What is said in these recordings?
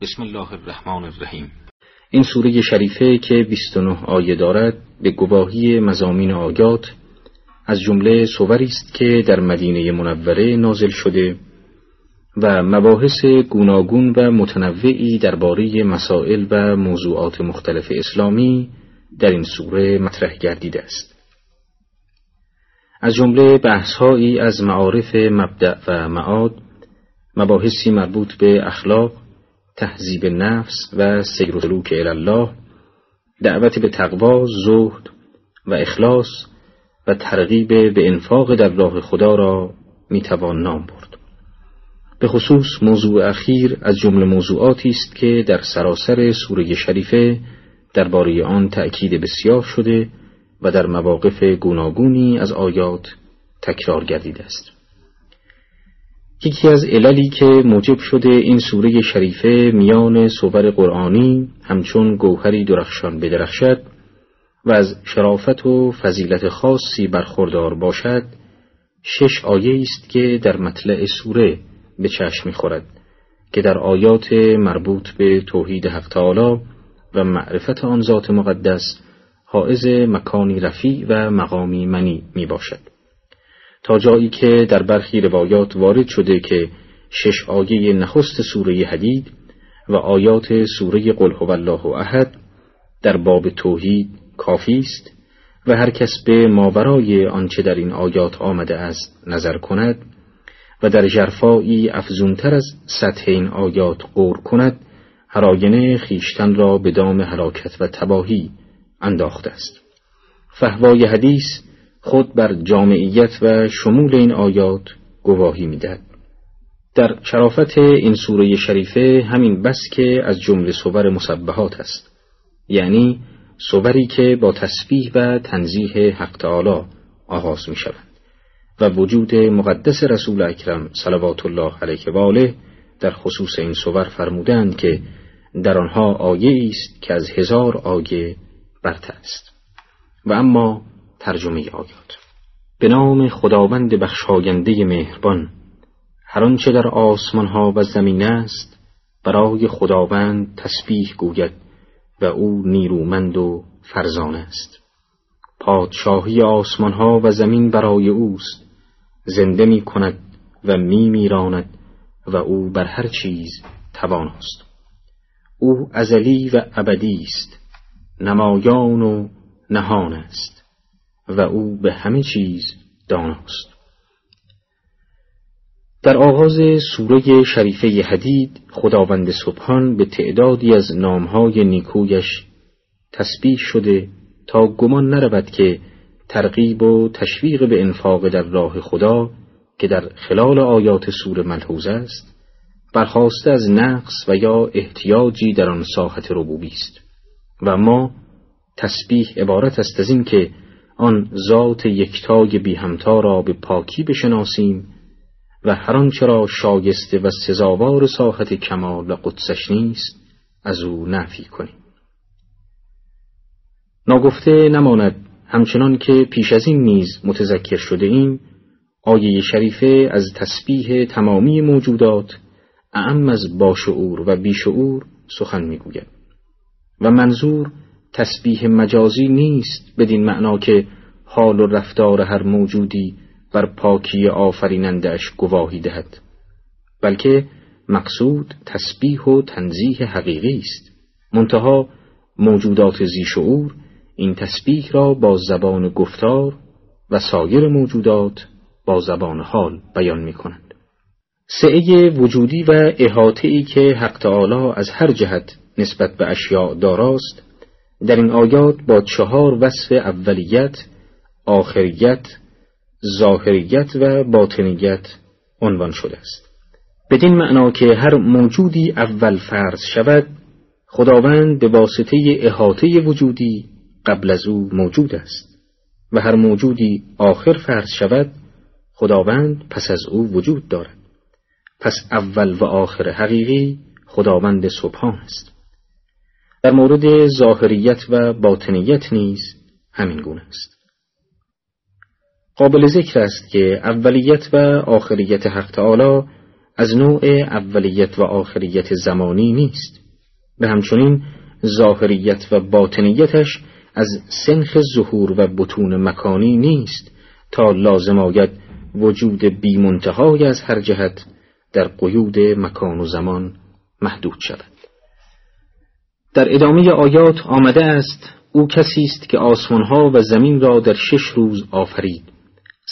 بسم الله الرحمن الرحیم این سوره شریفه که 29 آیه دارد به گواهی مزامین آیات از جمله سوری است که در مدینه منوره نازل شده و مباحث گوناگون و متنوعی درباره مسائل و موضوعات مختلف اسلامی در این سوره مطرح گردیده است. از جمله بحثهایی از معارف مبدع و معاد، مباحثی مربوط به اخلاق، تهذیب نفس و سیر و سلوک الله، دعوت به تقوا، زهد و اخلاص و ترغیب به انفاق در راه خدا را می‌توان نام برد. به خصوص موضوع اخیر از جمله موضوعاتی است که در سراسر سوره شریفه درباره آن تأکید بسیار شده و در مواقف گوناگونی از آیات تکرار گردیده است. یکی از عللی که موجب شده این سوره شریفه میان صور قرآنی همچون گوهری درخشان بدرخشد و از شرافت و فضیلت خاصی برخوردار باشد شش آیه است که در مطلع سوره به چشم می‌خورد که در آیات مربوط به توحید حق تعالی و معرفت آن ذات مقدس حائز مکانی رفیع و مقامی منی می باشد. تا جایی که در برخی روایات وارد شده که شش آیه نخست سوره حدید و آیات سوره قل هو الله احد در باب توحید کافی است و هر کس به ماورای آنچه در این آیات آمده است نظر کند و در جرفایی افزونتر از سطح این آیات غور کند هر خیشتن را به دام حراکت و تباهی انداخته است. فهوای حدیث خود بر جامعیت و شمول این آیات گواهی می‌دهد. در شرافت این سوره شریفه همین بس که از جمله صور مسبهات است. یعنی صوری که با تسبیح و تنزیح حق تعالی آغاز می شود و وجود مقدس رسول اکرم صلوات الله علیه و آله در خصوص این صور فرمودند که در آنها آیه است که از هزار آیه برتر است. و اما ترجمه آیات به نام خداوند بخشاینده مهربان هر آنچه در آسمان ها و زمین است برای خداوند تسبیح گوید و او نیرومند و فرزان است. پادشاهی آسمان ها و زمین برای اوست زنده می کند و می میراند و او بر هر چیز تواناست او ازلی و ابدی است نمایان و نهان است. و او به همه چیز داناست. در آغاز سوره شریفه حدید خداوند سبحان به تعدادی از نامهای نیکویش تسبیح شده تا گمان نرود که ترغیب و تشویق به انفاق در راه خدا که در خلال آیات سوره ملحوظ است برخواسته از نقص و یا احتیاجی در آن ساحت ربوبی است. و ما تسبیح عبارت است از این که آن ذات یکتای بی همتا را به پاکی بشناسیم و هر آنچه را شایسته و سزاوار ساحت کمال و قدسش نیست از او نفی کنیم. ناگفته نماند همچنان که پیش از این نیز متذکر شده ایم آیه شریفه از تسبیح تمامی موجودات اعم از باشعور و بیشعور سخن می‌گوید و منظور تسبیح مجازی نیست بدین معنا که حال و رفتار هر موجودی بر پاکی آفرینندهش گواهی دهد بلکه مقصود تسبیح و تنزیح حقیقی است منتها موجودات زیشعور این تسبیح را با زبان گفتار و سایر موجودات با زبان حال بیان می کنند. سعه وجودی و احاطه ای که حق تعالی از هر جهت نسبت به اشیاء داراست در این آیات با چهار وصف اولیت، آخریت، ظاهریت و باطنیت عنوان شده است. بدین معنا که هر موجودی اول فرض شود خداوند به واسطه احاطه وجودی قبل از او موجود است و هر موجودی آخر فرض شود خداوند پس از او وجود دارد پس اول و آخر حقیقی خداوند سبحان است در مورد ظاهریت و باطنیت نیز همین گونه است. قابل ذکر است که اولیت و آخریت حق تعالی از نوع اولیت و آخریت زمانی نیست به همچنین ظاهریت و باطنیتش از سنخ ظهور و بتون مکانی نیست تا لازم آید وجود بیمنتهای از هر جهت در قیود مکان و زمان محدود شود. در ادامه آیات آمده است او کسی است که آسمانها و زمین را در شش روز آفرید.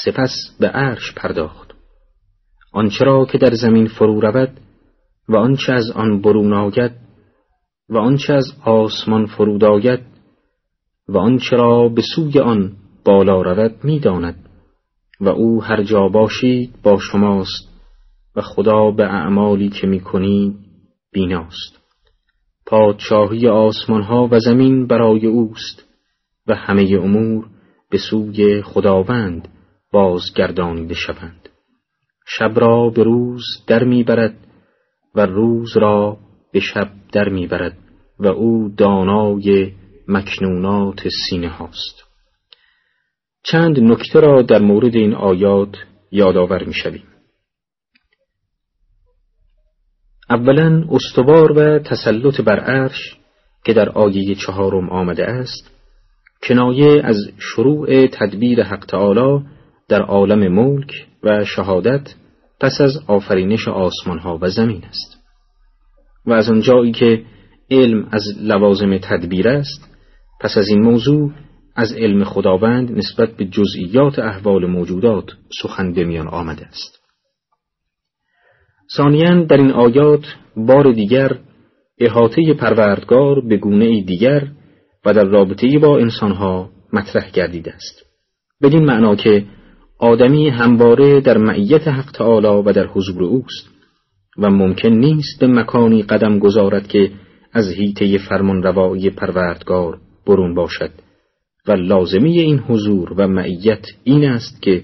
سپس به عرش پرداخت. آنچه را که در زمین فرو رود و آنچه از آن برون آید و آنچه از آسمان فرود آید و آنچه را به سوی آن بالا رود می‌داند و او هر جا باشید با شماست و خدا به اعمالی که می‌کنید بیناست. پادشاهی آسمان ها و زمین برای اوست و همه امور به سوی خداوند بازگردانیده شوند. شب را به روز در می‌برد و روز را به شب در می‌برد و او دانای مکنونات سینه هاست. چند نکته را در مورد این آیات یادآور می‌شویم. اولا استوار و تسلط بر عرش که در آیه چهارم آمده است کنایه از شروع تدبیر حق تعالی در عالم ملک و شهادت پس از آفرینش آسمان ها و زمین است. و از آنجایی که علم از لوازم تدبیر است پس از این موضوع از علم خداوند نسبت به جزئیات احوال موجودات سخن به میان آمده است. ثانیا در این آیات بار دیگر احاطه پروردگار به گونه دیگر و در رابطه با انسانها مطرح گردیده است. بدین معنا که آدمی همواره در معیت حق تعالی و در حضور اوست و ممکن نیست به مکانی قدم گذارد که از هیته فرمان روایی پروردگار برون باشد و لازمی این حضور و معیت این است که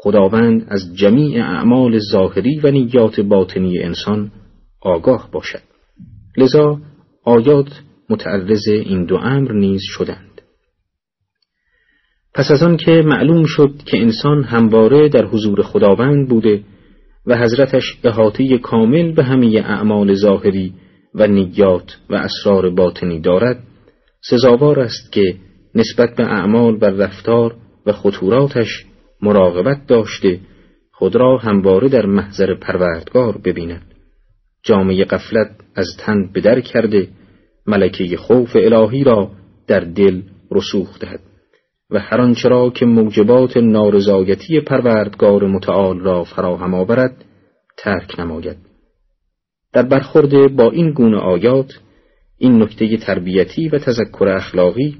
خداوند از جمیع اعمال ظاهری و نیات باطنی انسان آگاه باشد. لذا آیات متعرض این دو امر نیز شدند. پس از آن که معلوم شد که انسان همواره در حضور خداوند بوده و حضرتش احاطه کامل به همه اعمال ظاهری و نیات و اسرار باطنی دارد سزاوار است که نسبت به اعمال و رفتار و خطوراتش مراقبت داشته خود را همواره در محضر پروردگار ببیند. جامعه قفلت از تن بدر کرده ملکه خوف الهی را در دل رسوخ دهد. و هر آنچه را که موجبات نارضایتی پروردگار متعال را فراهم آورد ترک نماید. در برخورد با این گونه آیات این نکته تربیتی و تذکر اخلاقی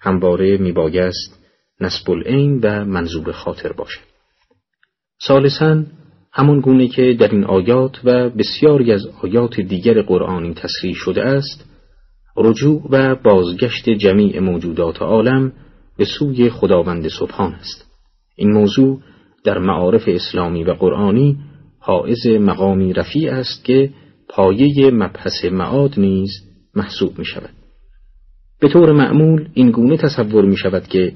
همواره میبایست نسب العین و منظور خاطر باشد. ثالثا همون گونه که در این آیات و بسیاری از آیات دیگر قرآنی تصریح شده است رجوع و بازگشت جمیع موجودات عالم به سوی خداوند سبحان است این موضوع در معارف اسلامی و قرآنی حائز مقامی رفیع است که پایه مبحث معاد نیز محسوب می شود به طور معمول این گونه تصور می شود که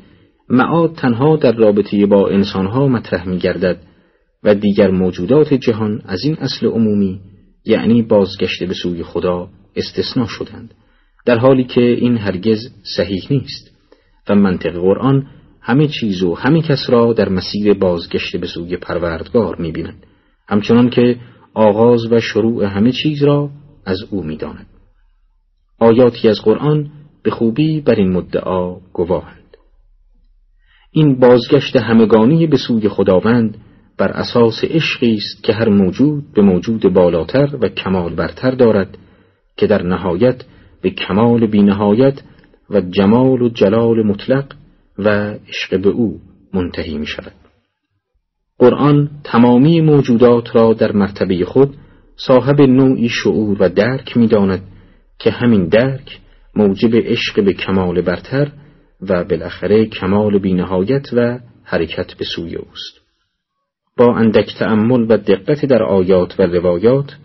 معاد تنها در رابطه با انسانها مطرح می گردد و دیگر موجودات جهان از این اصل عمومی یعنی بازگشت به سوی خدا استثنا شدند. در حالی که این هرگز صحیح نیست و منطق قرآن همه چیز و همه کس را در مسیر بازگشت به سوی پروردگار می بیند همچنان که آغاز و شروع همه چیز را از او می داند. آیاتی از قرآن به خوبی بر این مدعا گواهند. این بازگشت همگانی به سوی خداوند بر اساس عشقی است که هر موجود به موجود بالاتر و کمال برتر دارد که در نهایت به کمال بینهایت و جمال و جلال مطلق و عشق به او منتهی می شود. قرآن تمامی موجودات را در مرتبه خود صاحب نوعی شعور و درک می داند که همین درک موجب عشق به کمال برتر و بالاخره کمال بینهایت و حرکت به سوی اوست. با اندک تأمل و دقت در آیات و روایات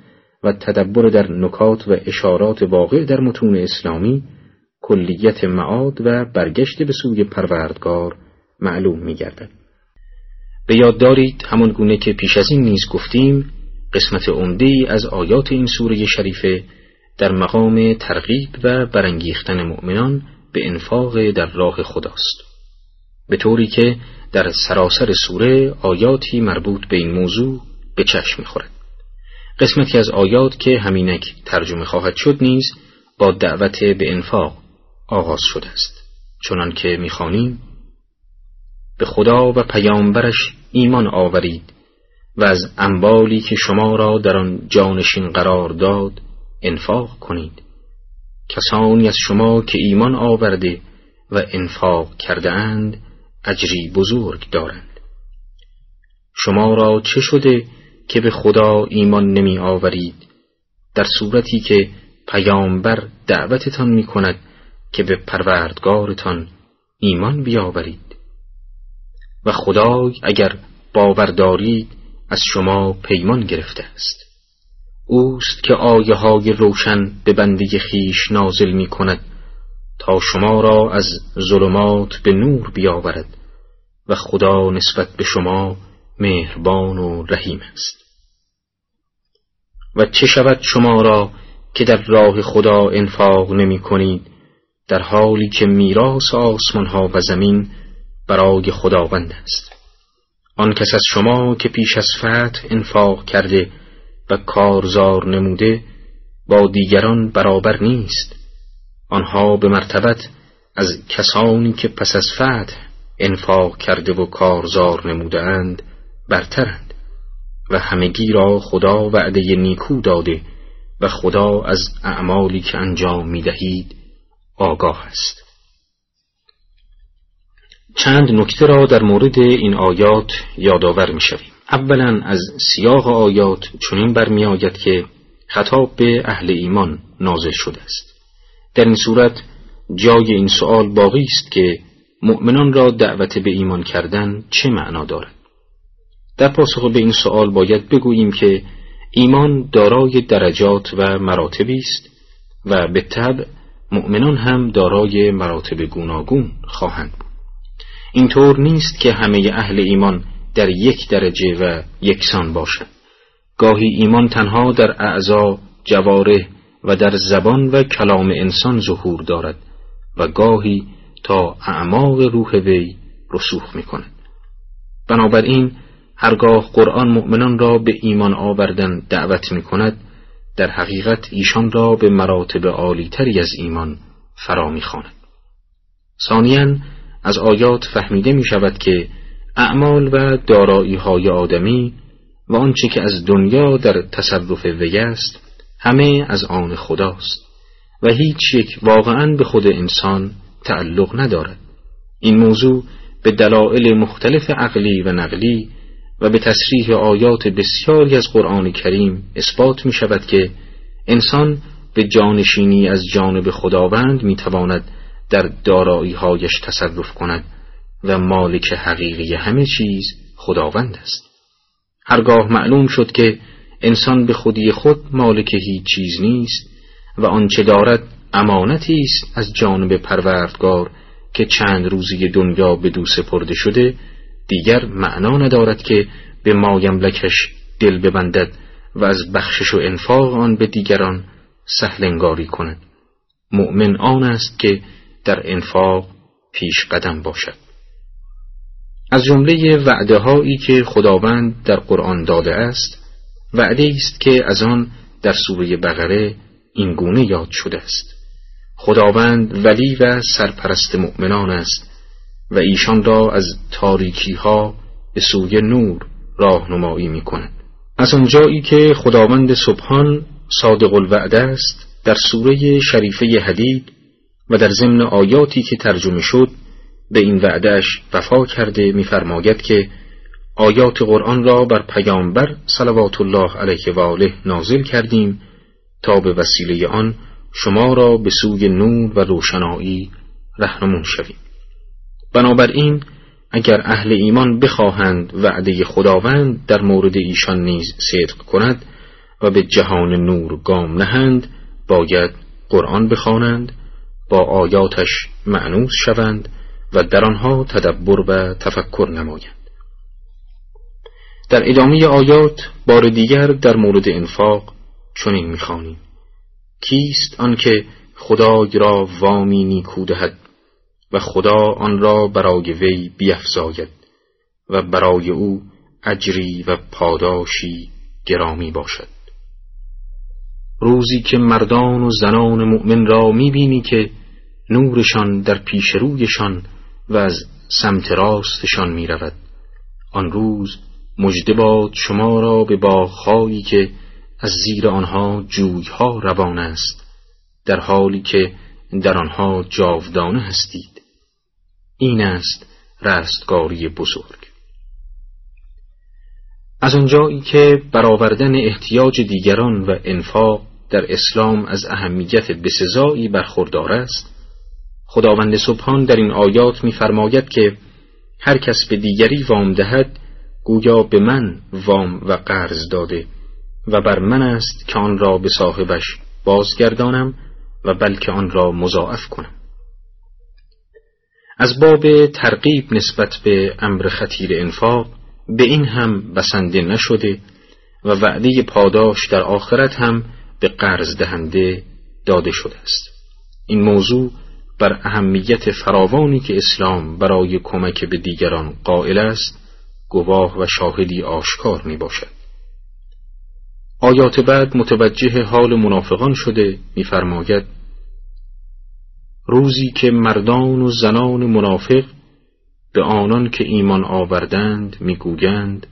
و تدبر در نکات و اشارات واقع در متون اسلامی کلیت معاد و برگشت به سوی پروردگار معلوم می گردد. به یاد دارید همان گونه که پیش از این نیز گفتیم قسمت عمده از آیات این سوره شریفه در مقام ترغیب و برانگیختن مؤمنان به انفاق در راه خداست. به طوری که در سراسر سوره آیاتی مربوط به این موضوع به چشم می‌خورد. قسمتی از آیات که همینک ترجمه خواهد شد نیز با دعوت به انفاق آغاز شده است. چنان که می‌خوانیم به خدا و پیامبرش ایمان آورید و از انبالی که شما را در آن جانشین قرار داد انفاق کنید. کسانی از شما که ایمان آورده و انفاق کرده اند اجری بزرگ دارند. شما را چه شده که به خدا ایمان نمی آورید؟ در صورتی که پیامبر دعوتتان می کند که به پروردگارتان ایمان بیاورید. و خدای اگر باور دارید از شما پیمان گرفته است. اوست که آیه های روشن به بنده خیش نازل می کند تا شما را از ظلمات به نور بیاورد و خدا نسبت به شما مهربان و رحیم است. و چه شود شما را که در راه خدا انفاق نمی کنید در حالی که میراث آسمان ها و زمین برای خداوند است؟ آن کس از شما که پیش از فتح انفاق کرده و کارزار نموده با دیگران برابر نیست آنها به مرتبت از کسانی که پس از فتح انفاق کرده و کارزار نموده اند برترند و همگی را خدا وعده نیکو داده و خدا از اعمالی که انجام می دهید آگاه است چند نکته را در مورد این آیات یادآور می شویم. اولا از سیاق آیات چنین برمیآید که خطاب به اهل ایمان نازل شده است. در این صورت جای این سؤال باقی است که مؤمنان را دعوت به ایمان کردن چه معنا دارد؟ در پاسخ به این سؤال باید بگوییم که ایمان دارای درجات و مراتبی است و به طبع مؤمنان هم دارای مراتب گوناگون خواهند بود. اینطور نیست که همه اهل ایمان در یک درجه و یکسان باشد گاهی ایمان تنها در اعضا جواره و در زبان و کلام انسان ظهور دارد و گاهی تا اعماق روح وی رسوخ می کند بنابراین هرگاه قرآن مؤمنان را به ایمان آوردن دعوت می کند در حقیقت ایشان را به مراتب عالیتری از ایمان فرا می خاند. از آیات فهمیده می شود که اعمال و دارایی های آدمی و آنچه که از دنیا در تصرف وی است همه از آن خداست و هیچ یک واقعا به خود انسان تعلق ندارد. این موضوع به دلایل مختلف عقلی و نقلی و به تصریح آیات بسیاری از قرآن کریم اثبات می شود که انسان به جانشینی از جانب خداوند می تواند در دارایی هایش تصرف کند. و مالک حقیقی همه چیز خداوند است. هرگاه معلوم شد که انسان به خودی خود مالک هیچ چیز نیست و آنچه دارد امانتی است از جانب پروردگار که چند روزی دنیا به دو سپرده شده دیگر معنا ندارد که به مایملکش دل ببندد و از بخشش و انفاق آن به دیگران سهل انگاری کند. مؤمن آن است که در انفاق پیش قدم باشد. از جمله وعده هایی که خداوند در قرآن داده است وعده است که از آن در سوره بقره این گونه یاد شده است. خداوند ولی و سرپرست مؤمنان است و ایشان را از تاریکی ها به سوی نور راهنمایی می کند از آنجایی که خداوند سبحان صادق الوعده است در سوره شریفه حدید و در ضمن آیاتی که ترجمه شد به این وعدهش وفا کرده میفرماید که آیات قرآن را بر پیامبر صلوات الله علیه و آله نازل کردیم تا به وسیله آن شما را به سوی نور و روشنایی رهنمون شویم. بنابراین اگر اهل ایمان بخواهند وعده خداوند در مورد ایشان نیز صدق کند و به جهان نور گام نهند باید قرآن بخوانند با آیاتش معنوس شوند و در آنها تدبر و تفکر نمایند. در ادامه آیات بار دیگر در مورد انفاق چنین می‌خوانیم. کیست آنکه خدای را وامی نیکو دهد و خدا آن را برای وی بیفزاید و برای او اجری و پاداشی گرامی باشد. روزی که مردان و زنان مؤمن را می‌بینی که نورشان در پیش رویشان و از سمت راستشان می‌رود. آن روز مجده باد شما را به باغهایی که از زیر آنها جویها روان است در حالی که در آنها جاودانه هستید. این است رستگاری بزرگ. از آنجایی که برآوردن احتیاج دیگران و انفاق در اسلام از اهمیت بسزایی برخوردار است خداوند سبحان در این آیات می‌فرماید که هر کس به دیگری وام دهد گویا به من وام و قرض داده و بر من است که آن را به صاحبش بازگردانم و بلکه آن را مضاعف کنم. از باب ترغیب نسبت به امر خطیر انفاق به این هم بسنده نشده و وعده پاداش در آخرت هم به قرض دهنده داده شده است. این موضوع بر اهمیت فراوانی که اسلام برای کمک به دیگران قائل است گواه و شاهدی آشکار می باشد آیات بعد متوجه حال منافقان شده میفرماید روزی که مردان و زنان منافق به آنان که ایمان آوردند می‌گویند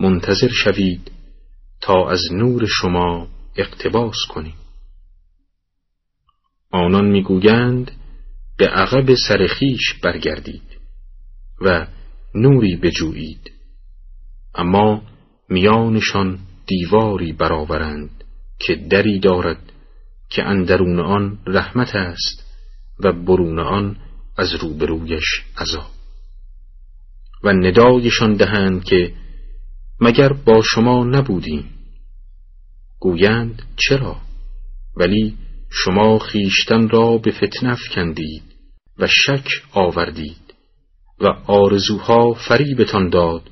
منتظر شوید تا از نور شما اقتباس کنیم. آنان می‌گویند به عقب سرخیش برگردید و نوری بجویید. اما میانشان دیواری برآورند که دری دارد که اندرون آن رحمت است و برون آن از روبرویش عذاب. و ندایشان دهند که مگر با شما نبودیم. گویند چرا؟ ولی شما خیشتن را به فتنه کندید و شک آوردید و آرزوها فریبتان داد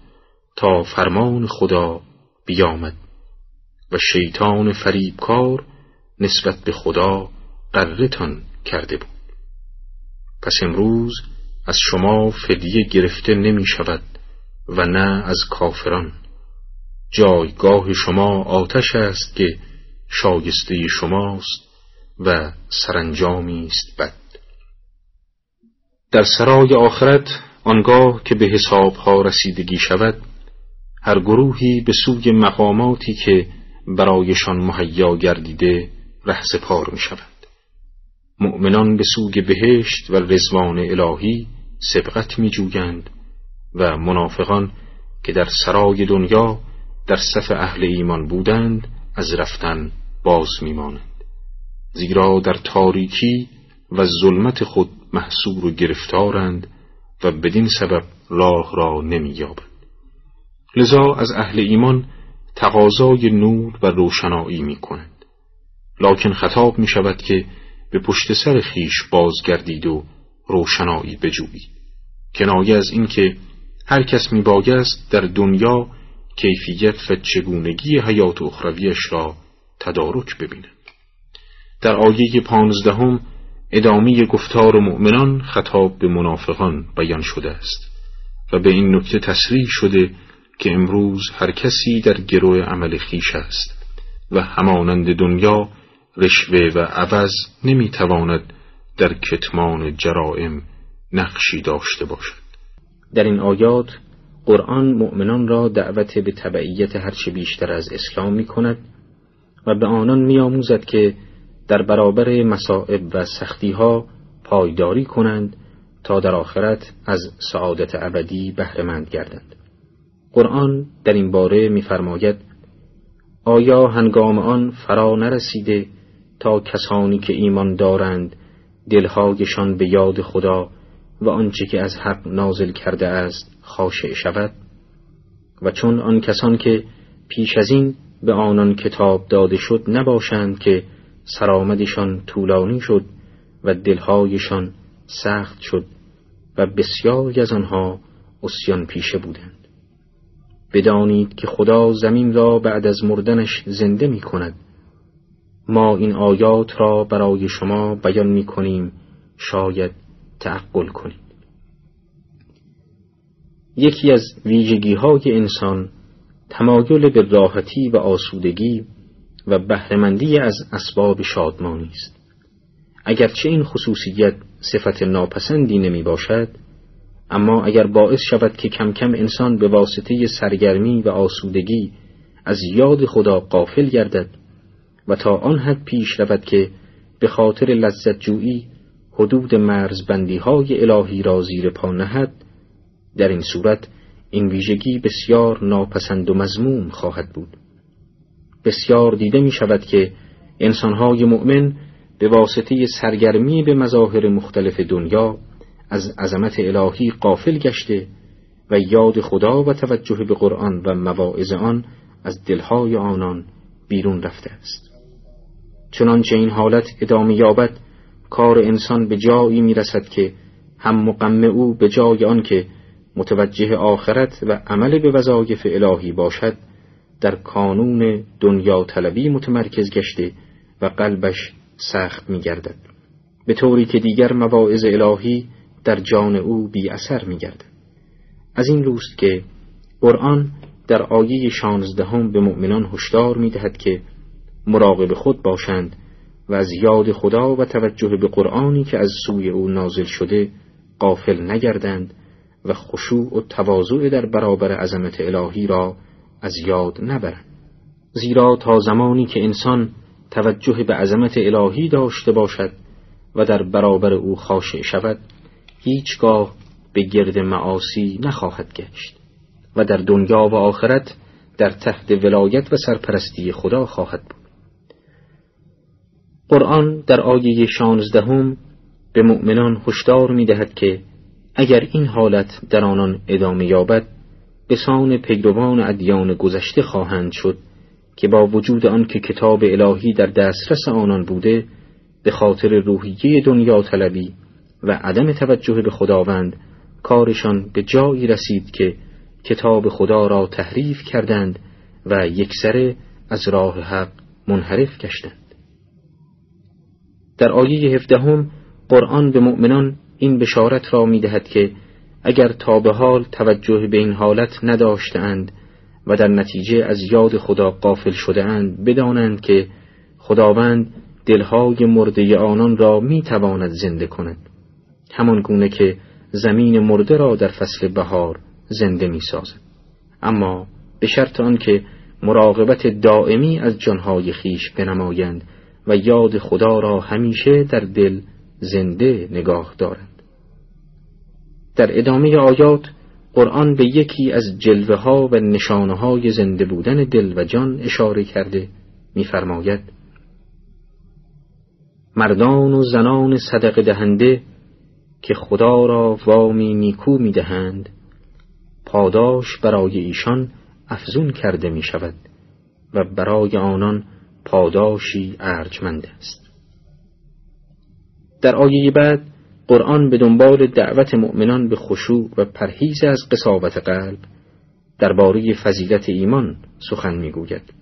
تا فرمان خدا بیامد و شیطان فریبکار نسبت به خدا قرتان کرده بود. پس امروز از شما فدیه گرفته نمی شود و نه از کافران. جایگاه شما آتش است که شایسته شماست و سرانجامی است بد. در سرای آخرت آنگاه که به حسابها رسیدگی شود هر گروهی به سوی مقاماتی که برایشان مهیا گردیده رهسپار می شود مؤمنان به سوی بهشت و رزوان الهی سبقت می جویند و منافقان که در سرای دنیا در صف اهل ایمان بودند از رفتن باز میمانند. زیرا در تاریکی و ظلمت خود محصور و گرفتارند و بدین سبب راه را نمییابند. لذا از اهل ایمان تقاضای نور و روشنایی می کنند لکن خطاب می شود که به پشت سر خیش بازگردید و روشنایی بجویید. کنایه از اینکه هر کس می بایست در دنیا کیفیت و چگونگی حیات اخرویش را تدارک ببیند. در آیه پانزدهم ادامه گفتار مؤمنان خطاب به منافقان بیان شده است و به این نکته تصریح شده که امروز هر کسی در گروه عمل خیش است و همانند دنیا رشوه و عوض نمی‌تواند در کتمان جرائم نقشی داشته باشد. در این آیات قرآن مؤمنان را دعوت به تبعیت هرچه بیشتر از اسلام می کند و به آنان می آموزد که در برابر مصائب و سختیها پایداری کنند تا در آخرت از سعادت ابدی بهرهمند گردند. قرآن در این باره می‌فرماید آیا هنگام آن فرا نرسیده تا کسانی که ایمان دارند دلهایشان به یاد خدا و آنچه که از حق نازل کرده است خاشع شود؟ و چون آن کسان که پیش از این به آنان کتاب داده شد نباشند که سرآمدشان طولانی شد و دلهایشان سخت شد و بسیاری از آنها اسیان پیشه بودند. بدانید که خدا زمین را بعد از مردنش زنده می کند ما این آیات را برای شما بیان می کنیم شاید تعقل کنید. یکی از ویژگی های انسان تمایل به راحتی و آسودگی و بهرهمندی از اسباب شادمانی است. اگرچه این خصوصیت صفت ناپسندی نمی باشد اما اگر باعث شود که کم کم انسان به واسطه سرگرمی و آسودگی از یاد خدا قافل گردد و تا آن حد پیش رود که به خاطر لذت جویی حدود مرزبندی های الهی را زیر پا نهد در این صورت این ویژگی بسیار ناپسند و مزموم خواهد بود. بسیار دیده می شود که انسانهای مؤمن به واسطه سرگرمی به مظاهر مختلف دنیا از عظمت الهی قافل گشته و یاد خدا و توجه به قرآن و مواعظ آن از دلهای آنان بیرون رفته است. چنانچه این حالت ادامه یابد کار انسان به جایی می رسد که هم مقم او به جای آن که متوجه آخرت و عمل به وظایف الهی باشد در کانون دنیا طلبی متمرکز گشته و قلبش سخت می گردد به طوری که دیگر مواعظ الهی در جان او بی اثر می گردد از این روست که قرآن در آیه شانزدهم به مؤمنان هشدار می دهد که مراقب خود باشند و از یاد خدا و توجه به قرآنی که از سوی او نازل شده قافل نگردند و خشوع و تواضع در برابر عظمت الهی را از یاد نبرند زیرا تا زمانی که انسان توجه به عظمت الهی داشته باشد و در برابر او خاشع شود هیچگاه به گرد معاصی نخواهد گشت و در دنیا و آخرت در تحت ولایت و سرپرستی خدا خواهد بود. قرآن در آیه شانزدهم به مؤمنان هشدار می دهد که اگر این حالت در آنان ادامه یابد به سان پیروان ادیان گذشته خواهند شد که با وجود آنکه کتاب الهی در دسترس آنان بوده به خاطر روحیه دنیا طلبی و عدم توجه به خداوند کارشان به جایی رسید که کتاب خدا را تحریف کردند و یکسره از راه حق منحرف گشتند. در آیه هفدهم قرآن به مؤمنان این بشارت را می دهد که اگر تا به حال توجه به این حالت نداشتند و در نتیجه از یاد خدا قافل شده اند بدانند که خداوند دلهای مرده آنان را می تواند زنده کند. همان گونه که زمین مرده را در فصل بهار زنده می سازد اما به شرط آنکه مراقبت دائمی از جانهای خیش بنمایند و یاد خدا را همیشه در دل زنده نگاه دارند. در ادامه آیات قرآن به یکی از جلوه ها و نشانه های زنده بودن دل و جان اشاره کرده می‌فرماید مردان و زنان صدق دهنده که خدا را وامی نیکو می‌دهند پاداش برای ایشان افزون کرده می شود و برای آنان پاداشی ارجمند است. در آیه بعد قرآن به دنبال دعوت مؤمنان به خشوع و پرهیز از قصاوت قلب درباره فضیلت ایمان سخن می‌گوید.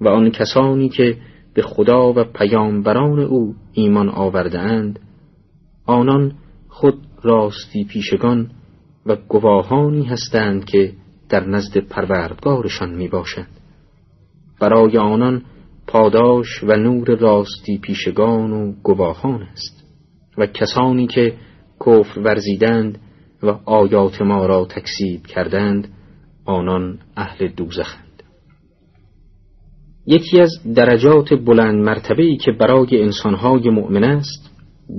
و آن کسانی که به خدا و پیامبران او ایمان آورده اند آنان خود راستی پیشگان و گواهانی هستند که در نزد پروردگارشان می باشند برای آنان پاداش و نور راستی پیشگان و گواهان است. و کسانی که کفر ورزیدند و آیات ما را تکسیب کردند آنان اهل دوزخند. یکی از درجات بلند مرتبه ای که برای انسانهای مؤمن است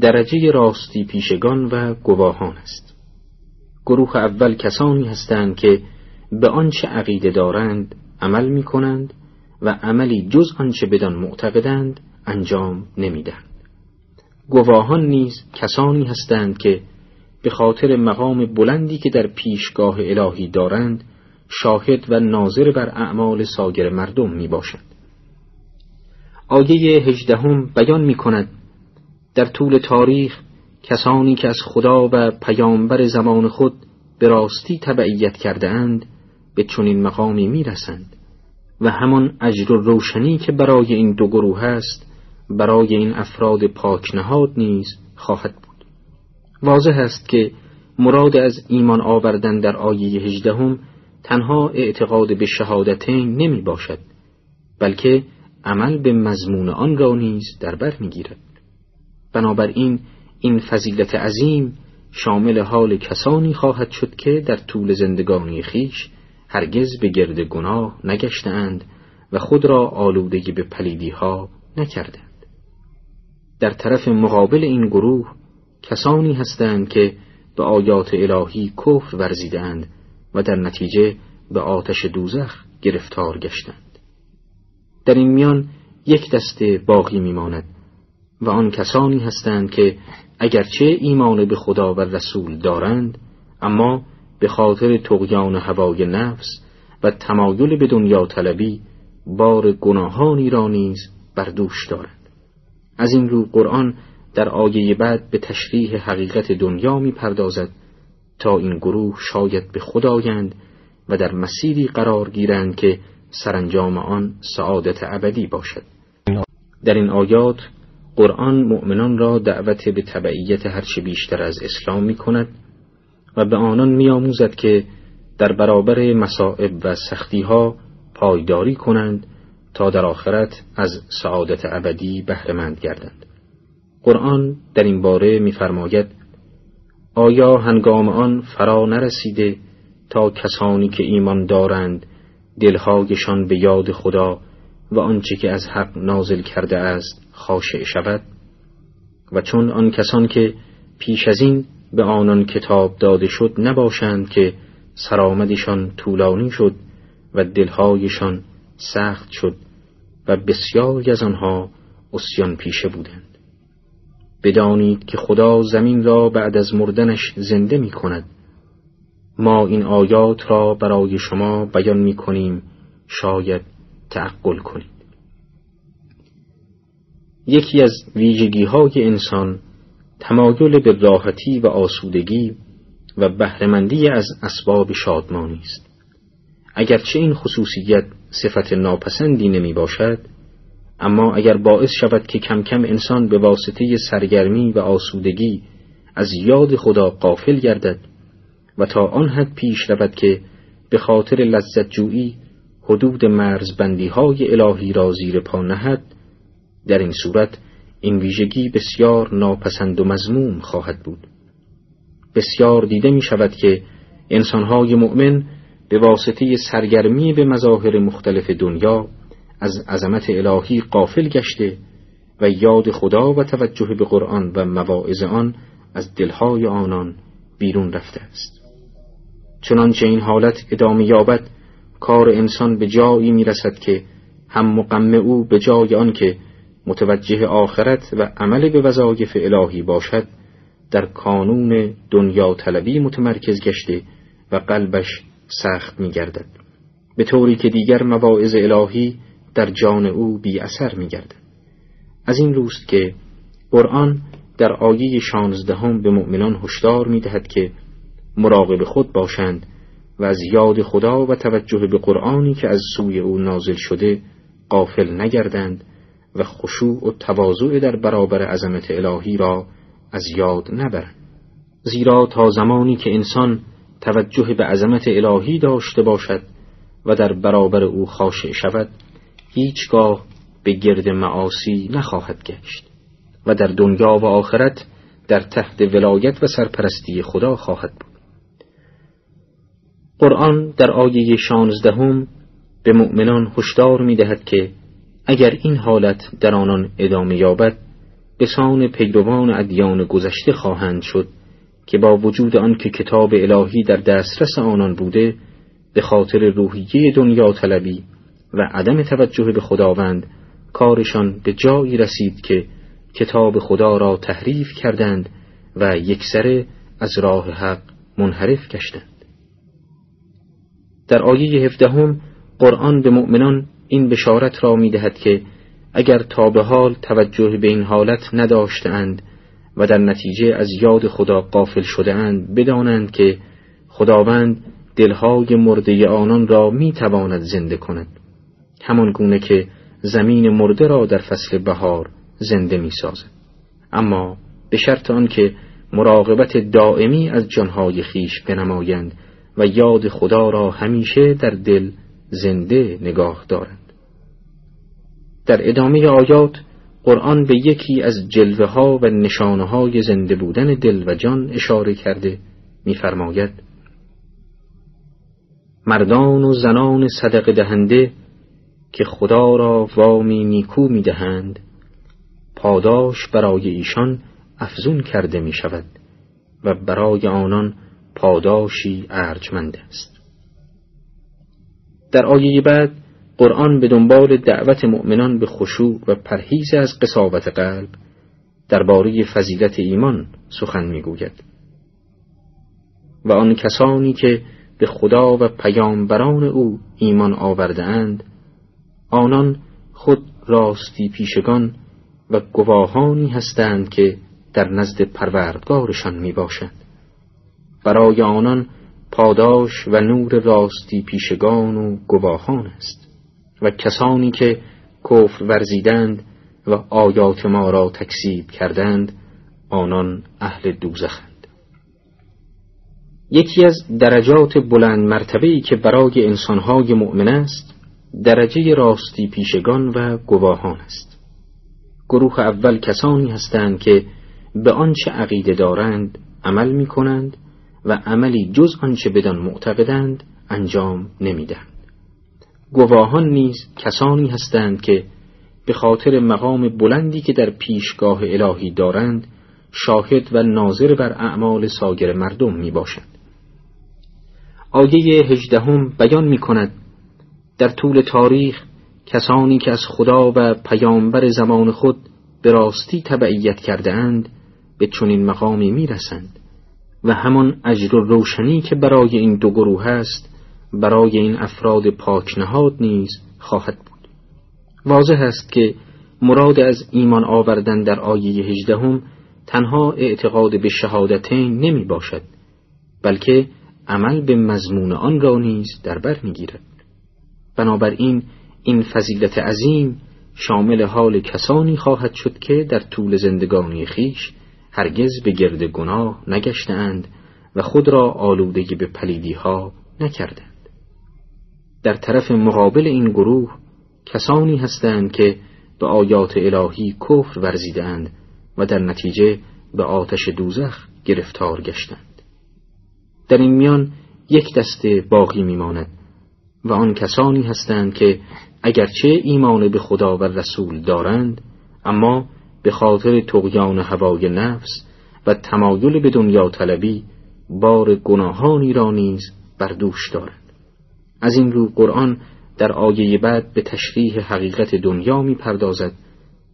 درجه راستی پیشگان و گواهان است. گروه اول کسانی هستند که به آنچه عقیده دارند عمل می کنند و عملی جز آنچه بدان معتقدند انجام نمی‌دهند. گواهان نیز کسانی هستند که به خاطر مقام بلندی که در پیشگاه الهی دارند شاهد و ناظر بر اعمال ساگر مردم می باشند. آیه هجدهم بیان می کند در طول تاریخ کسانی که از خدا و پیامبر زمان خود به راستی تبعیت کرده اند به چنین مقامی می‌رسند و همان اجر و روشنی که برای این دو گروه است برای این افراد پاک نهاد نیز خواهد بود. واضح است که مراد از ایمان آوردن در آیه هجدهم تنها اعتقاد به شهادتین نمی باشد بلکه عمل به مضمون آن را نیز در بر می‌گیرد بنابراین این فضیلت عظیم شامل حال کسانی خواهد شد که در طول زندگانی خیش هرگز به گرد گناه نگشتند و خود را آلودگی به پلیدی ها نکردند. در طرف مقابل این گروه کسانی هستند که به آیات الهی کفر ورزیدند و در نتیجه به آتش دوزخ گرفتار گشتند. در این میان یک دسته باقی میماند و آن کسانی هستند که اگرچه ایمان به خدا و رسول دارند اما به خاطر تقیان هوای نفس و تمایل به دنیا طلبی بار گناهانی را نیز بر دوش دارند. از این رو قرآن در آیه بعد به تشریح حقیقت دنیا می پردازد تا این گروه شاید به خدایند و در مسیری قرار گیرند که سرانجام آن سعادت ابدی باشد. در این آیات قرآن مؤمنان را دعوت به تبعیت هرچه بیشتر از اسلام می کند و به آنان می آموزد که در برابر مصائب و سختی ها پایداری کنند تا در آخرت از سعادت ابدی بهرهمند گردند. قرآن در این باره می‌فرماید آیا هنگام آن فرا نرسیده تا کسانی که ایمان دارند دلهایشان به یاد خدا و آنچه که از حق نازل کرده است خاشع شود؟ و چون آن کسان که پیش از این به آنان کتاب داده شد نباشند که سرآمدشان طولانی شد و دلهایشان سخت شد و بسیاری از آنها اسیان پیشه بودند. بدانید که خدا زمین را بعد از مردنش زنده می کند ما این آیات را برای شما بیان می کنیم شاید تعقل کنید. یکی از ویژگی های انسان تمایل به راحتی و آسودگی و بهرهمندی از اسباب شادمانی است. اگرچه این خصوصیت صفت ناپسندی نمی باشد اما اگر باعث شود که کم کم انسان به واسطه سرگرمی و آسودگی از یاد خدا قافل گردد و تا آن حد پیش رود که به خاطر لذت جویی حدود مرزبندی های الهی را زیر پا نهد در این صورت این ویژگی بسیار ناپسند و مزموم خواهد بود. بسیار دیده می شود که انسانهای مؤمن به واسطه سرگرمی به مظاهر مختلف دنیا از عظمت الهی قافل گشته و یاد خدا و توجه به قرآن و مواعظ آن از دلهای آنان بیرون رفته است. چنانچه این حالت ادامه یابد کار انسان به جایی می رسد که هم مقم او به جای آن که متوجه آخرت و عمل به وظایف الهی باشد در کانون دنیا طلبی متمرکز گشته و قلبش سخت می گردد به طوری که دیگر مواعظ الهی در جان او بی اثر می گردد. از این روست که قرآن در آیه شانزدهم به مؤمنان هشدار می دهد که مراقب خود باشند و از یاد خدا و توجه به قرآنی که از سوی او نازل شده قافل نگردند و خشوع و تواضع در برابر عظمت الهی را از یاد نبرند زیرا تا زمانی که انسان توجه به عظمت الهی داشته باشد و در برابر او خاشع شود هیچگاه به گرد معاصی نخواهد گشت و در دنیا و آخرت در تحت ولایت و سرپرستی خدا خواهد بود. قرآن در آیه شانزدهم به مؤمنان هشدار می دهد که اگر این حالت در آنان ادامه یابد به سان پیروان ادیان گذشته خواهند شد. که با وجود آنکه کتاب الهی در دسترس آنان بوده به خاطر روحیه دنیا طلبی و عدم توجه به خداوند کارشان به جایی رسید که کتاب خدا را تحریف کردند و یکسره از راه حق منحرف گشتند. در آیه هفدهم قرآن به مؤمنان این بشارت را می دهد که اگر تا به حال توجه به این حالت نداشتند و در نتیجه از یاد خدا قافل شده اند بدانند که خداوند دلهای مرده آنان را می تواند زنده کند. همان گونه که زمین مرده را در فصل بهار زنده می سازد اما به شرط آنکه مراقبت دائمی از جانهای خیش بنمایند و یاد خدا را همیشه در دل زنده نگاه دارند. در ادامه آیات قرآن به یکی از جلوه ها و نشانه های زنده بودن دل و جان اشاره کرده می‌فرماید مردان و زنان صدق دهنده که خدا را وامی نیکو می‌دهند پاداش برای ایشان افزون کرده می شود و برای آنان پاداشی ارجمند است. در آیه بعد قرآن به دنبال دعوت مؤمنان به خشوع و پرهیز از قصاوت قلب درباره فضیلت ایمان سخن می‌گوید. و آن کسانی که به خدا و پیامبران او ایمان آورده اند آنان خود راستی پیشگان و گواهانی هستند که در نزد پروردگارشان می باشند برای آنان پاداش و نور راستی پیشگان و گواهان است. و کسانی که کفر ورزیدند و آیات ما را تکذیب کردند آنان اهل دوزخند. یکی از درجات بلند مرتبه‌ای که برای انسانهای مؤمن است درجه راستی پیشگان و گواهان است. گروه اول کسانی هستند که به آنچه عقیده دارند عمل می کنند و عملی جز آنچه بدان معتقدند انجام نمی‌دهند. گواهان نیز کسانی هستند که به خاطر مقام بلندی که در پیشگاه الهی دارند شاهد و ناظر بر اعمال ساگر مردم می باشند. آیه هجدهم بیان می کند در طول تاریخ کسانی که از خدا و پیامبر زمان خود به راستی تبعیت کرده اند به چنین مقامی می رسند و همان اجر و روشنی که برای این دو گروه است برای این افراد پاکنهاد نیز خواهد بود. واضح است که مراد از ایمان آوردن در آیه هجدهم تنها اعتقاد به شهادتین نمی باشد بلکه عمل به مضمون آن را نیز در بر می گیرد. بنابراین این فضیلت عظیم شامل حال کسانی خواهد شد که در طول زندگانی خیش هرگز به گرد گناه نگشتند و خود را آلودگی به پلیدی ها نکردند. در طرف مقابل این گروه کسانی هستند که به آیات الهی کفر ورزیدند و در نتیجه به آتش دوزخ گرفتار گشتند. در این میان یک دسته باقی میماند و آن کسانی هستند که اگرچه ایمان به خدا و رسول دارند اما به خاطر تقیان هوای نفس و تمایل به دنیا طلبی بار گناهانی را نیز بر دوش دارند. از این رو قرآن در آیه بعد به تشریح حقیقت دنیا می پردازد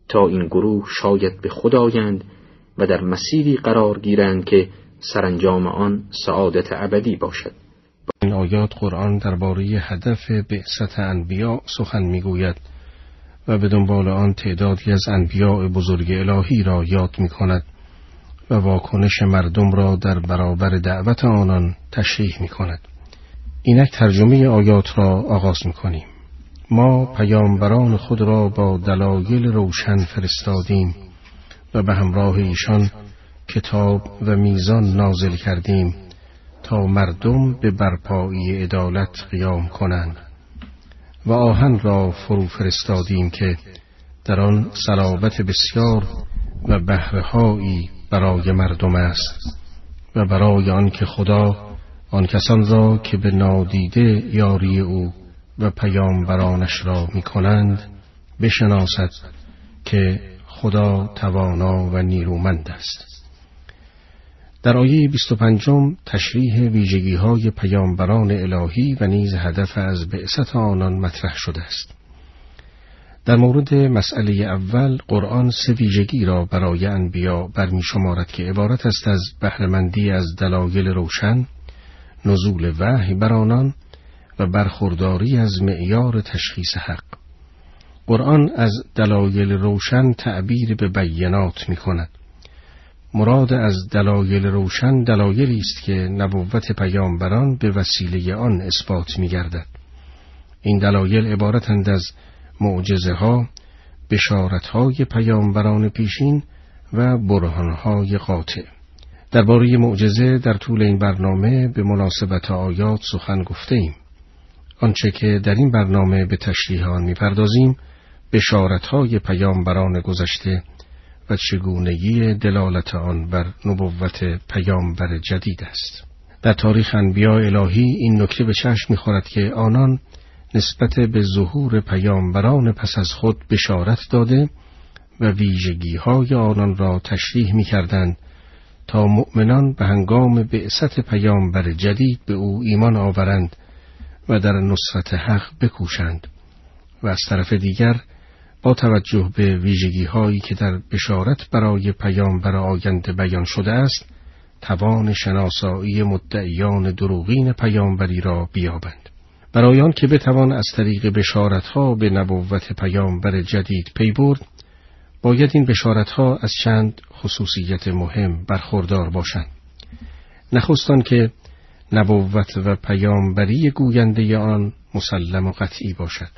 تا این گروه شاید به خدایند و در مسیری قرار گیرند که سرانجام آن سعادت ابدی باشد این آیات قرآن درباره هدف بعثت انبیا سخن می‌گوید و به دنبال آن تعدادی از انبیاء بزرگ الهی را یاد می کند و واکنش مردم را در برابر دعوت آنان تشریح می کند. اینک ترجمه آیات را آغاز می کنیم. ما پیامبران خود را با دلایل روشن فرستادیم و به همراه ایشان کتاب و میزان نازل کردیم تا مردم به برپایی عدالت قیام کنند و آهن را فرو فرستادیم که در آن صلابت بسیار و بهرهایی برای مردم است و برای آن که خدا آن کسان را که به نادیده یاری او و پیامبرانش را می کنند بشناسد که خدا توانا و نیرومند است در آیه 25 تشریح ویژگی های پیامبران الهی و نیز هدف از بعثت آنان مطرح شده است. در مورد مسئله اول قرآن سه ویژگی را برای انبیا برمی شمارد که عبارت است از بهرهمندی از دلایل روشن، نزول وحی بر آنان و برخورداری از معیار تشخیص حق. قرآن از دلایل روشن تعبیر به بینات می کند. مراد از دلایل روشن دلایلی است که نبوت پیامبران به وسیله آن اثبات می گردد. این دلایل عبارتند از معجزه ها، بشارت های پیامبران پیشین و برهان های قاطع. درباره معجزه در طول این برنامه به مناسبت آیات سخن گفته ایم. آنچه که در این برنامه به تشریح آن می‌پردازیم های پیامبران گذشته و چگونگی دلالت آن بر نبوت پیامبر جدید است. در تاریخ انبیاء الهی این نکته به چشم می‌خورد که آنان نسبت به ظهور پیامبران پس از خود بشارت داده و ویژگی های آنان را تشریح می کردند تا مؤمنان به هنگام بعثت پیامبر جدید به او ایمان آورند و در نصرت حق بکوشند و از طرف دیگر با توجه به ویژگی هایی که در بشارت برای پیامبر آینده بیان شده است توان شناسایی مدعیان دروغین پیامبری را بیابند. برای آن که بتوان از طریق بشارت ها به نبوت پیامبر جدید پی برد باید این بشارت ها از چند خصوصیت مهم برخوردار باشند. نخستان که نبوت و پیامبری گوینده آن مسلم و قطعی باشد.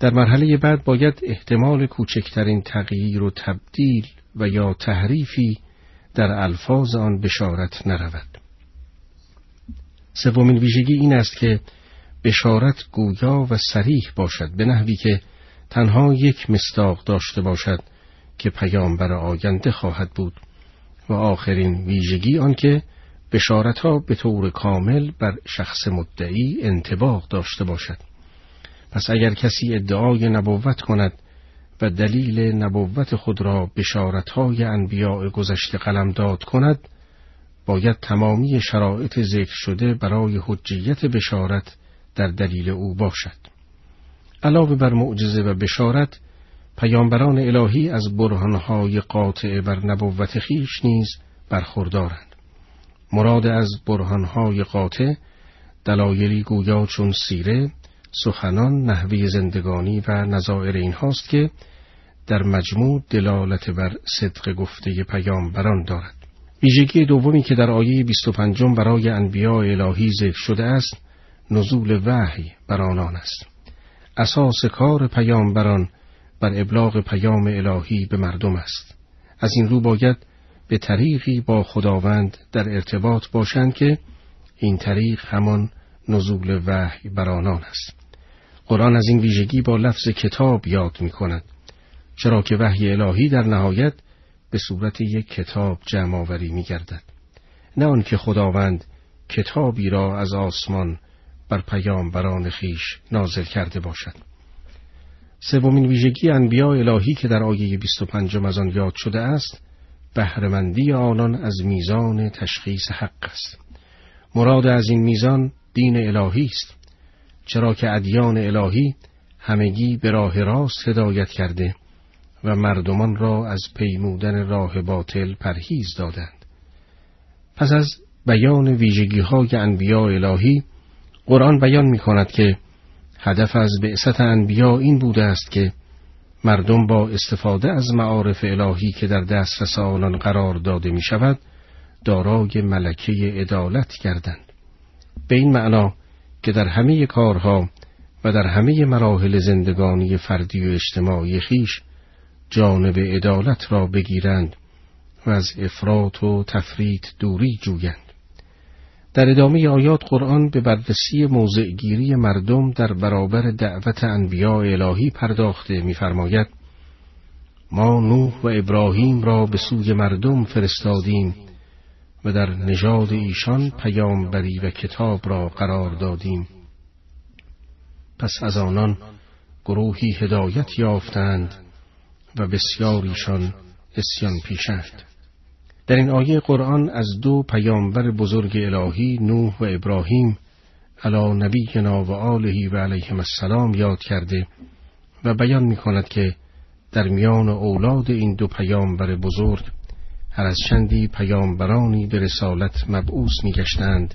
در مرحله بعد باید احتمال کوچکترین تغییر و تبدیل و یا تحریفی در الفاظ آن بشارت نرود. سومین ویژگی این است که بشارت گویا و سریح باشد به نحوی که تنها یک مستاق داشته باشد که پیامبر آینده خواهد بود و آخرین ویژگی آنکه بشارتها به طور کامل بر شخص مدعی انتباق داشته باشد. پس اگر کسی ادعای نبوت کند و دلیل نبوت خود را بشارتهای انبیاء گذشته قلمداد کند باید تمامی شرایط ذکر شده برای حجیت بشارت در دلیل او باشد. علاوه بر معجزه و بشارت پیامبران الهی از برهانهای قاطع بر نبوت خیش نیز برخوردارند. مراد از برهانهای قاطع دلایلی گویا چون سیره سخنان نحوی زندگانی و نظائر این هاست که در مجموع دلالت بر صدق گفته پیامبران دارد. ویژگی دومی که در آیه 25 برای انبیاء الهی ذکر شده است نزول وحی بر آنان است. اساس کار پیامبران بر ابلاغ پیام الهی به مردم است. از این رو باید به طریقی با خداوند در ارتباط باشند که این طریق همان نزول وحی بر آنان است. قرآن از این ویژگی با لفظ کتاب یاد می کند چرا که وحی الهی در نهایت به صورت یک کتاب جمع آوری می گردد نه آنکه خداوند کتابی را از آسمان بر پیام بران خیش نازل کرده باشد. سومین ویژگی انبیاء الهی که در آیه 25 از آن یاد شده است بهرهمندی آنان از میزان تشخیص حق است. مراد از این میزان دین الهی است چرا که ادیان الهی همگی به راه راست هدایت کرده و مردمان را از پیمودن راه باطل پرهیز دادند. پس از بیان ویژگی های انبیاء الهی قرآن بیان می کند که هدف از بعثت انبیا این بوده است که مردم با استفاده از معارف الهی که در دسترس آنان قرار داده می شود دارای ملکه عدالت گردند. به این معنا که در همه کارها و در همه مراحل زندگانی فردی و اجتماعی خیش جانب عدالت را بگیرند و از افراط و تفرید دوری جویند. در ادامه آیات قرآن به بررسی موضعگیری مردم در برابر دعوت انبیاء الهی پرداخته می‌فرماید ما نوح و ابراهیم را به سوی مردم فرستادیم و در نژاد ایشان پیامبری و کتاب را قرار دادیم. پس از آنان گروهی هدایت یافتند و بسیاریشان اسیان پیشند در این آیه قرآن از دو پیامبر بزرگ الهی نوح و ابراهیم علا نبینا و آلهی و علیهم السلام یاد کرده و بیان می کند که در میان اولاد این دو پیامبر بزرگ هر از چندی پیامبرانی به رسالت مبعوث می گشتند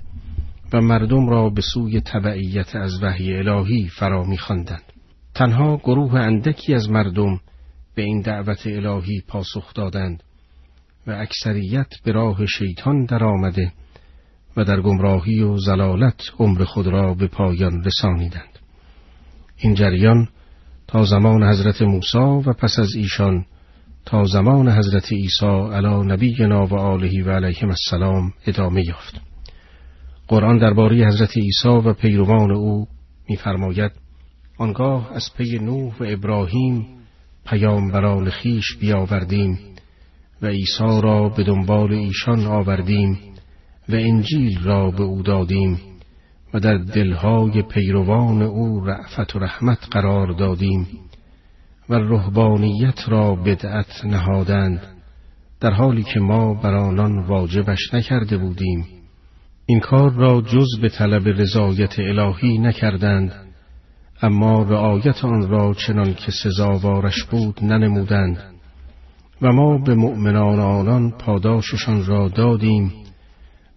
و مردم را به سوی تبعیت از وحی الهی فرا می خواندند. تنها گروه اندکی از مردم به این دعوت الهی پاسخ دادند و اکثریت به راه شیطان درآمده و در گمراهی و زلالت عمر خود را به پایان رسانیدند. این جریان تا زمان حضرت موسی و پس از ایشان تا زمان حضرت عیسی علی نبینا و آله و علیهم السلام ادامه یافت. قرآن درباره حضرت عیسی و پیروان او می‌فرماید آنگاه از پی نوح و ابراهیم پیامبران خیش بیاوردیم. و عیسی را به دنبال ایشان آوردیم و انجیل را به او دادیم و در دلهای پیروان او رعفت و رحمت قرار دادیم و رهبانیت را بدعت نهادند در حالی که ما بر آنان واجبش نکرده بودیم. این کار را جز به طلب رضایت الهی نکردند اما رعایت آن را چنان که سزاوارش بود ننمودند. و ما به مؤمنان آنان پاداششان را دادیم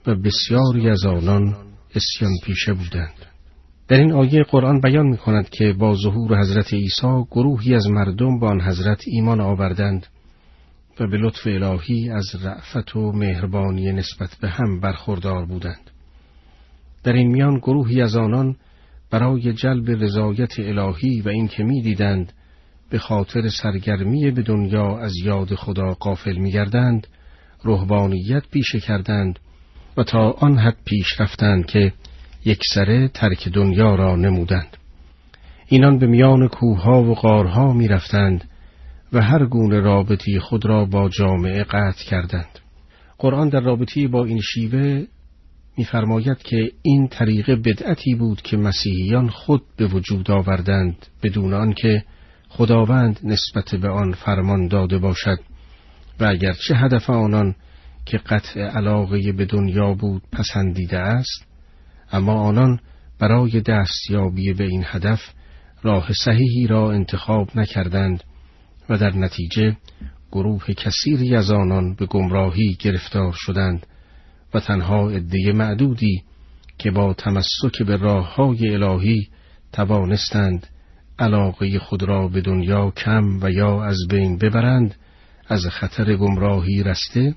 و بسیاری از آنان اسیان پیشه بودند در این آیه قرآن بیان می کند که با ظهور حضرت عیسی گروهی از مردم با آن حضرت ایمان آوردند و به لطف الهی از رعفت و مهربانی نسبت به هم برخوردار بودند. در این میان گروهی از آنان برای جلب رضایت الهی و اینکه می‌دیدند به خاطر سرگرمی به دنیا از یاد خدا قافل میگردند روحانیت پیشه کردند و تا آن حد پیش رفتند که یک سره ترک دنیا را نمودند. اینان به میان کوهها و غارها می رفتند و هر گونه رابطی خود را با جامعه قطع کردند. قرآن در رابطی با این شیوه میفرماید که این طریق بدعتی بود که مسیحیان خود به وجود آوردند بدون آنکه خداوند نسبت به آن فرمان داده باشد و اگرچه هدف آنان که قطع علاقه به دنیا بود پسندیده است اما آنان برای دستیابی به این هدف راه صحیحی را انتخاب نکردند و در نتیجه گروه کثیری از آنان به گمراهی گرفتار شدند و تنها عده معدودی که با تمسک به راه های الهی توانستند علاقه خود را به دنیا کم و یا از بین ببرند از خطر گمراهی رسته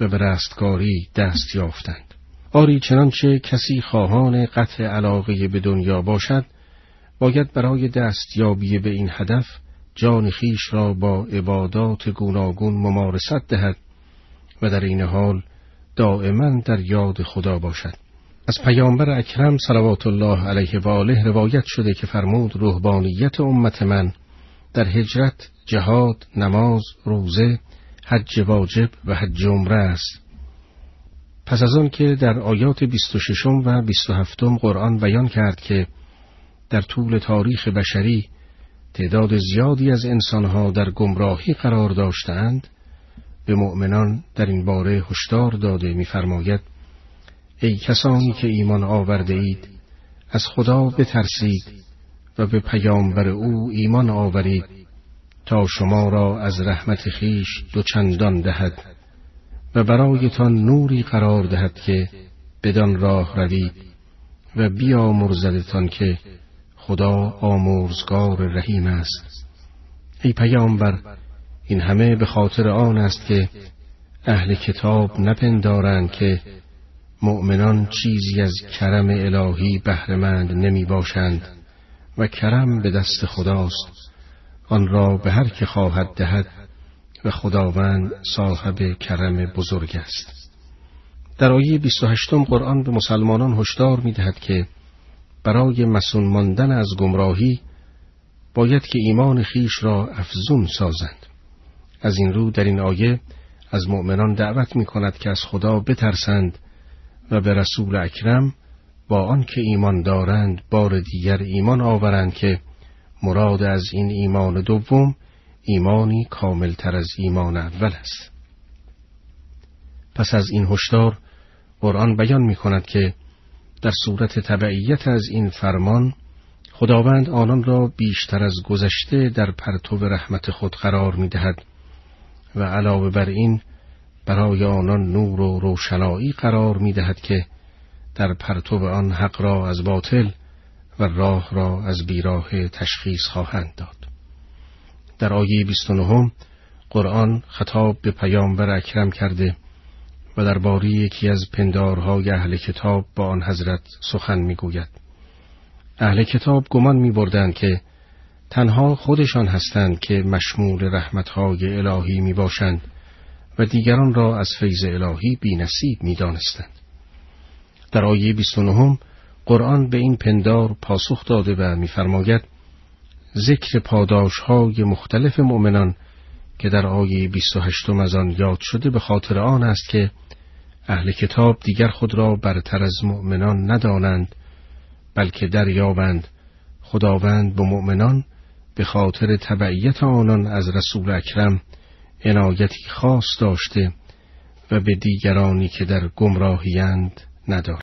و به رستگاری دست یافتند. آری چنانچه کسی خواهان قطع علاقه به دنیا باشد باید برای دستیابی به این هدف جان خیش را با عبادات گوناگون ممارست دهد و در این حال دائما در یاد خدا باشد. از پیامبر اکرم صلوات الله علیه و آله روایت شده که فرمود روحانیت امت من در هجرت جهاد نماز روزه حج واجب و حج عمره است. پس از آن که در آیات 26 و 27 قرآن بیان کرد که در طول تاریخ بشری تعداد زیادی از انسانها در گمراهی قرار داشتند به مؤمنان در این باره هشدار داده می‌فرماید ای کسانی که ایمان آورده اید از خدا بترسید و به پیامبر او ایمان آورید تا شما را از رحمت خیش دوچندان دهد و برایتان نوری قرار دهد که بدان راه روید و بیامرزدتان که خدا آمرزگار رحیم است. ای پیامبر این همه به خاطر آن است که اهل کتاب نپندارند که مؤمنان چیزی از کرم الهی بهرهمند نمی باشند و کرم به دست خداست. آن را به هر که خواهد دهد و خداوند صاحب کرم بزرگ است. در آیه 28 قرآن به مسلمانان هشدار می دهد که برای مسون ماندن از گمراهی باید که ایمان خیش را افزون سازند. از این رو در این آیه از مؤمنان دعوت می کند که از خدا بترسند و به رسول اکرم با آنکه ایمان دارند بار دیگر ایمان آورند که مراد از این ایمان دوم ایمانی کاملتر از ایمان اول است. پس از این هشدار قرآن بیان می کند که در صورت تبعیت از این فرمان خداوند آنان را بیشتر از گذشته در پرتو رحمت خود قرار می دهد و علاوه بر این برای آنان نور و روشنایی قرار می دهد که در پرتو آن حق را از باطل و راه را از بیراه تشخیص خواهند داد در آیه 29 قرآن خطاب به پیامبر اکرم کرده و درباره یکی از پندارهای اهل کتاب با آن حضرت سخن می‌گوید. اهل کتاب گمان می بردن که تنها خودشان هستند که مشمول رحمتهای الهی می باشند و دیگران را از فیض الهی بی نصیب می دانستند. در آیه 29 قرآن به این پندار پاسخ داده و میفرماید ذکر پاداش های مختلف مؤمنان که در آیه 28 از آن یاد شده به خاطر آن است که اهل کتاب دیگر خود را برتر از مؤمنان ندانند بلکه دریابند خداوند به مؤمنان به خاطر تبعیت آنان از رسول اکرم عنایتی خاص داشته و به دیگرانی که در گمراهیند ندارد.